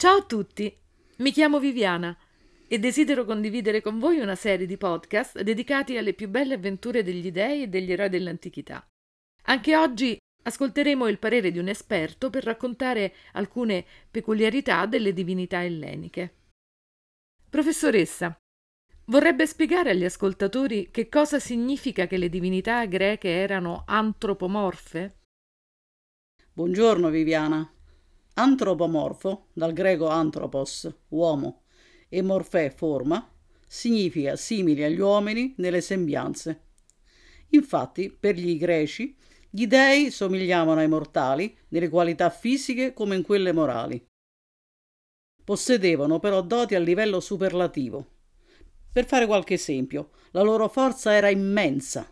Ciao a tutti, mi chiamo Viviana e desidero condividere con voi una serie di podcast dedicati alle più belle avventure degli dei e degli eroi dell'antichità. Anche oggi ascolteremo il parere di un esperto per raccontare alcune peculiarità delle divinità elleniche. Professoressa, vorrebbe spiegare agli ascoltatori che cosa significa che le divinità greche erano antropomorfe? Buongiorno Viviana. Antropomorfo, dal greco anthropos, uomo, e morfè, forma, significa simili agli uomini nelle sembianze. Infatti, per gli greci, gli dei somigliavano ai mortali nelle qualità fisiche come in quelle morali. Possedevano però doti a livello superlativo. Per fare qualche esempio, la loro forza era immensa,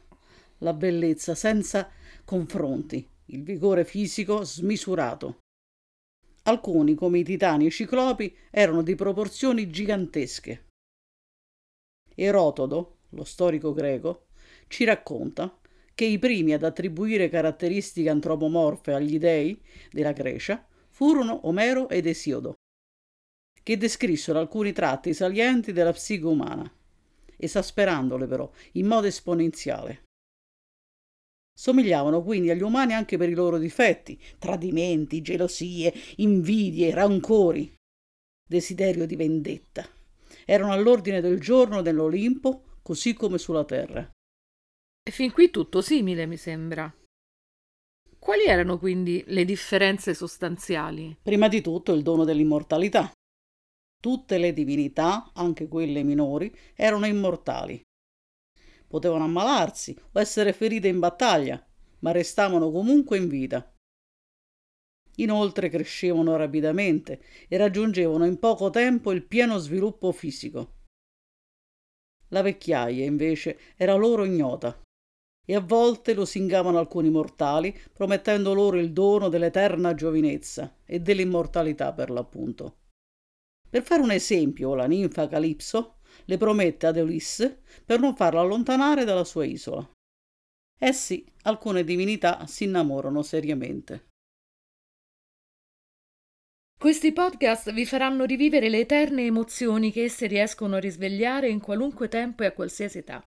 la bellezza senza confronti, il vigore fisico smisurato. Alcuni, come i titani e i ciclopi, erano di proporzioni gigantesche. Erotodo, lo storico greco, ci racconta che i primi ad attribuire caratteristiche antropomorfe agli dei della Grecia furono Omero ed Esiodo, che descrissero alcuni tratti salienti della psiche umana, esasperandole però in modo esponenziale. Somigliavano quindi agli umani anche per i loro difetti, tradimenti, gelosie, invidie, rancori, desiderio di vendetta. Erano all'ordine del giorno nell'Olimpo, così come sulla terra. E fin qui tutto simile, mi sembra. Quali erano quindi le differenze sostanziali? Prima di tutto il dono dell'immortalità. Tutte le divinità, anche quelle minori, erano immortali potevano ammalarsi o essere ferite in battaglia, ma restavano comunque in vita. Inoltre crescevano rapidamente e raggiungevano in poco tempo il pieno sviluppo fisico. La vecchiaia, invece, era loro ignota e a volte lusingavano alcuni mortali, promettendo loro il dono dell'eterna giovinezza e dell'immortalità per l'appunto. Per fare un esempio, la ninfa Calipso le promette ad Ulisse per non farla allontanare dalla sua isola. Eh sì, alcune divinità si innamorano seriamente. Questi podcast vi faranno rivivere le eterne emozioni che esse riescono a risvegliare in qualunque tempo e a qualsiasi età.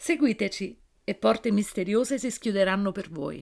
Seguiteci e porte misteriose si schiuderanno per voi.